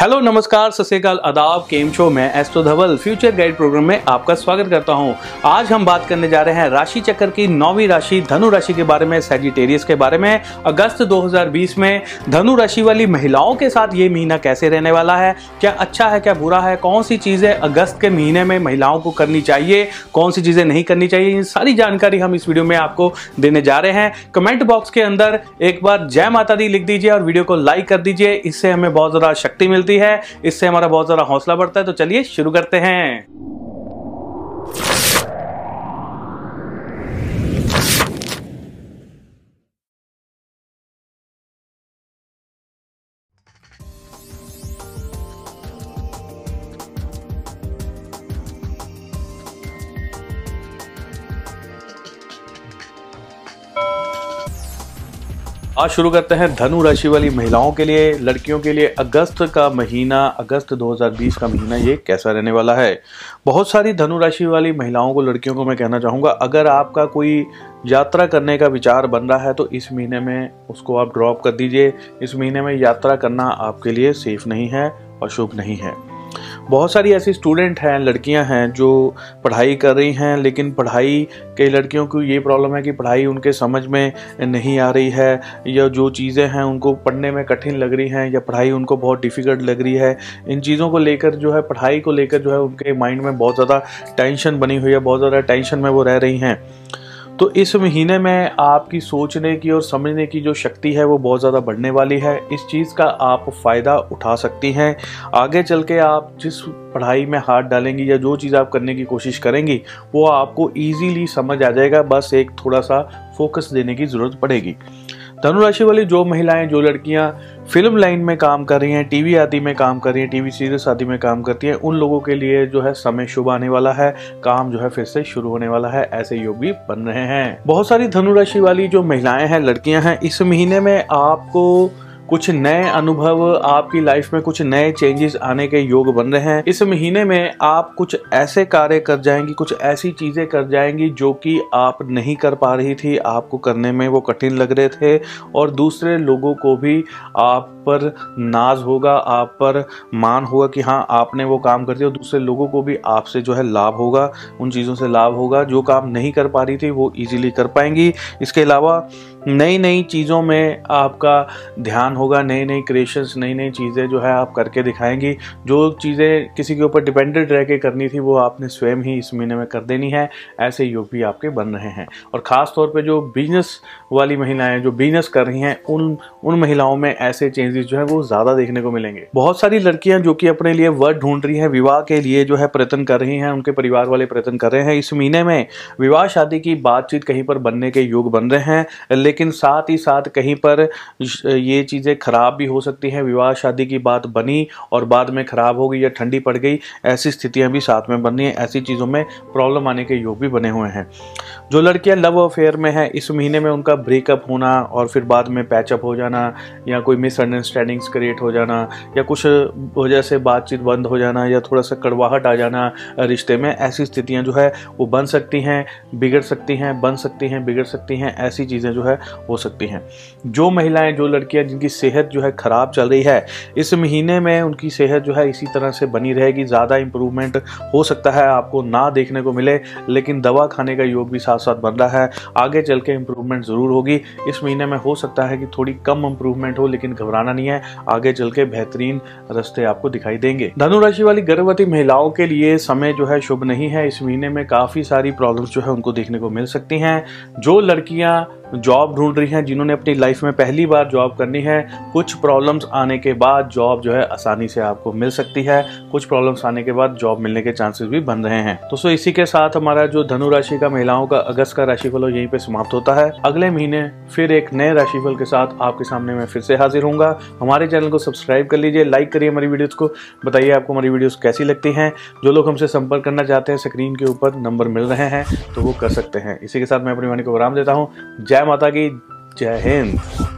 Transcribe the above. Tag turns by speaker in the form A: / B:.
A: Hello, नमस्कार सत्यकाल आदाब, केम शो में astro Dhaval, future guide program में आपका स्वागत करता हूँ। आज हम बात करने जा रहे हैं राशि चक्र की नौवीं राशि, धनु राशि के बारे में सेजिटेरियस के बारे में। अगस्त 2020 में धनु राशि वाली महिलाओं के साथ ये महीना कैसे रहने वाला है? क्या अच्छा है, क्या बुरा है? कौन सी चीज़ें अगस्त के महीने में महिलाओं को करनी चाहिए? कौन सी चीज़ें नहीं करनी चाहिए? इन सारी जानकारी हम इस वीडियो में आपको देने जा रहे हैं। कमेंट बॉक्स के अंदर एक बार जय माता दी लिख दीजिए और वीडियो को लाइक कर दीजिए। इससे हमें बहुत ज़्यादा शक्ति मिलती मिलती है। इससे हमारा बहुत ज़्यादा हौसला बढ़ता है तो चलिए शुरू करते हैं। आज शुरू करते हैं धनु राशि वाली महिलाओं के लिए, लड़कियों के लिए। अगस्त का महीना, अगस्त 2020 का महीना, ये कैसा रहने वाला है? बहुत सारी धनु राशि वाली महिलाओं को, लड़कियों को मैं कहना चाहूँगा, अगर आपका कोई यात्रा करने का विचार बन रहा है तो इस महीने में उसको आप ड्रॉप कर दीजिए। इस महीने में यात्रा करना आपके लिए सेफ़ नहीं है और शुभ नहीं है। बहुत सारी ऐसी स्टूडेंट हैं, लड़कियाँ हैं, जो पढ़ाई कर रही हैं, लेकिन पढ़ाई कई लड़कियों को ये प्रॉब्लम है कि पढ़ाई उनके समझ में नहीं आ रही है, या जो चीज़ें हैं उनको पढ़ने में कठिन लग रही हैं, या पढ़ाई उनको बहुत डिफ़िकल्ट लग रही है, इन चीज़ों को लेकर जो है, पढ़ाई को लेकर जो है, उनके माइंड में बहुत ज़्यादा टेंशन बनी हुई है, बहुत ज़्यादा टेंशन में वो रह रही हैं। तो इस महीने में आपकी सोचने की और समझने की जो शक्ति है वो बहुत ज़्यादा बढ़ने वाली है। इस चीज़ का आप फ़ायदा उठा सकती हैं। आगे चल के आप जिस पढ़ाई में हाथ डालेंगी या जो चीज़ आप करने की कोशिश करेंगी, वो आपको ईजीली समझ आ जाएगा। बस एक थोड़ा सा फोकस देने की ज़रूरत पड़ेगी। धनुराशि वाली जो महिलाएँ, जो लड़कियाँ फ़िल्म लाइन में काम कर रही हैं, टीवी आदि में काम कर रही हैं, टीवी सीरियस आदि में काम करती हैं। उन लोगों के लिए जो है समय शुभ आने वाला है, काम जो है फिर से शुरू होने वाला है, ऐसे योग भी बन रहे हैं। बहुत सारी धनुराशि वाली जो महिलाएँ हैं, लड़कियाँ हैं, इस महीने में आपको कुछ नए अनुभव, आपकी लाइफ में कुछ नए चेंजेस आने के योग बन रहे हैं। इस महीने में आप कुछ ऐसे कार्य कर जाएँगी, कुछ ऐसी चीज़ें कर जाएँगी जो कि आप नहीं कर पा रही थी, आपको करने में वो कठिन लग रहे थे और दूसरे लोगों को भी आप पर नाज होगा, आप पर मान होगा कि हाँ आपने वो काम कर दिया और दूसरे लोगों को भी आपसे जो है लाभ होगा, उन चीज़ों से लाभ होगा। जो काम नहीं कर पा रही थी, वो इजीली कर पाएँगी। इसके अलावा नई नई चीज़ों में आपका ध्यान होगा नई नई क्रिएशंस नई नई चीज़ें जो है आप करके दिखाएँगी। जो चीज़ें किसी के ऊपर डिपेंडेंट रह के करनी थी, वो आपने स्वयं ही इस महीने में कर देनी है, ऐसे भी आपके बन रहे हैं। और ख़ास तौर पे जो बिज़नेस वाली महिलाएँ जो बिज़नेस कर रही हैं, उन उन महिलाओं में ऐसे चेंजेस जो है, वो ज़्यादा देखने को मिलेंगे। बहुत सारी लड़कियाँ जो कि अपने लिए वर्ड ढूंढ रही हैं, विवाह के लिए जो है प्रयत्न कर रही हैं, उनके परिवार वाले प्रयत्न कर रहे हैं। इस महीने में विवाह शादी की बातचीत कहीं पर बनने के योग बन रहे हैं, लेकिन साथ ही साथ कहीं पर ये चीज़ें खराब भी हो सकती हैं, विवाह शादी की बात बनी और बाद में खराब हो गई या ठंडी पड़ गई, ऐसी स्थितियाँ भी साथ में बन रही हैं, ऐसी चीज़ों में प्रॉब्लम आने के योग भी बने हुए हैं। जो लड़कियाँ लव अफेयर में हैं, इस महीने में उनका ब्रेकअप होना और फिर बाद में पैचअप हो जाना या कोई मिसअंडरस्टैंडिंग्स क्रिएट हो जाना या कुछ वजह से बातचीत बंद हो जाना या थोड़ा सा कड़वाहट आ जाना रिश्ते में, ऐसी स्थितियाँ जो है वो बन सकती हैं, बिगड़ सकती हैं, बन सकती हैं, बिगड़ सकती हैं, ऐसी चीज़ें जो है हो सकती हैं। जो महिलाएँ, जो लड़कियाँ जिनकी सेहत जो है ख़राब चल रही है। इस महीने में उनकी सेहत जो है इसी तरह से बनी रहेगी। ज़्यादा इम्प्रूवमेंट हो सकता है आपको ना देखने को मिले, लेकिन दवा खाने का योग भी साथ साथ बन रहा है। आगे चल के इम्प्रूवमेंट ज़रूर होगी। इस महीने में हो सकता है कि थोड़ी कम इम्प्रूवमेंट हो, लेकिन घबराना नहीं है। आगे चल के बेहतरीन रस्ते आपको दिखाई देंगे। धनुराशि वाली गर्भवती महिलाओं के लिए समय जो है शुभ नहीं है। इस महीने में काफ़ी सारी प्रॉब्लम्स जो है उनको देखने को मिल सकती हैं। जो लड़कियाँ जॉब ढूंढ रही हैं, जिन्होंने अपनी लाइफ में पहली बार जॉब करनी है। कुछ प्रॉब्लम्स आने के बाद जॉब जो है आसानी से आपको मिल सकती है। कुछ प्रॉब्लम्स आने के बाद जॉब मिलने के चांसेस भी बन रहे हैं। तो सो इसी के साथ हमारा जो धनु राशि का महिलाओं का अगस्त का राशिफल यहीं पे समाप्त होता है। अगले महीने फिर एक नए राशिफल के साथ आपके सामने मैं फिर से हाजिर हूँ हमारे चैनल को सब्सक्राइब कर लीजिए लाइक करिए हमारी वीडियोज़ को। बताइए आपको हमारी वीडियोज़ कैसी लगती हैं। जो लोग हमसे संपर्क करना चाहते हैं स्क्रीन के ऊपर नंबर मिल रहे हैं तो वो कर सकते हैं। इसी के साथ मैं अपनी वाणी को आराम देता हूँ। जय माता की जय हिंद।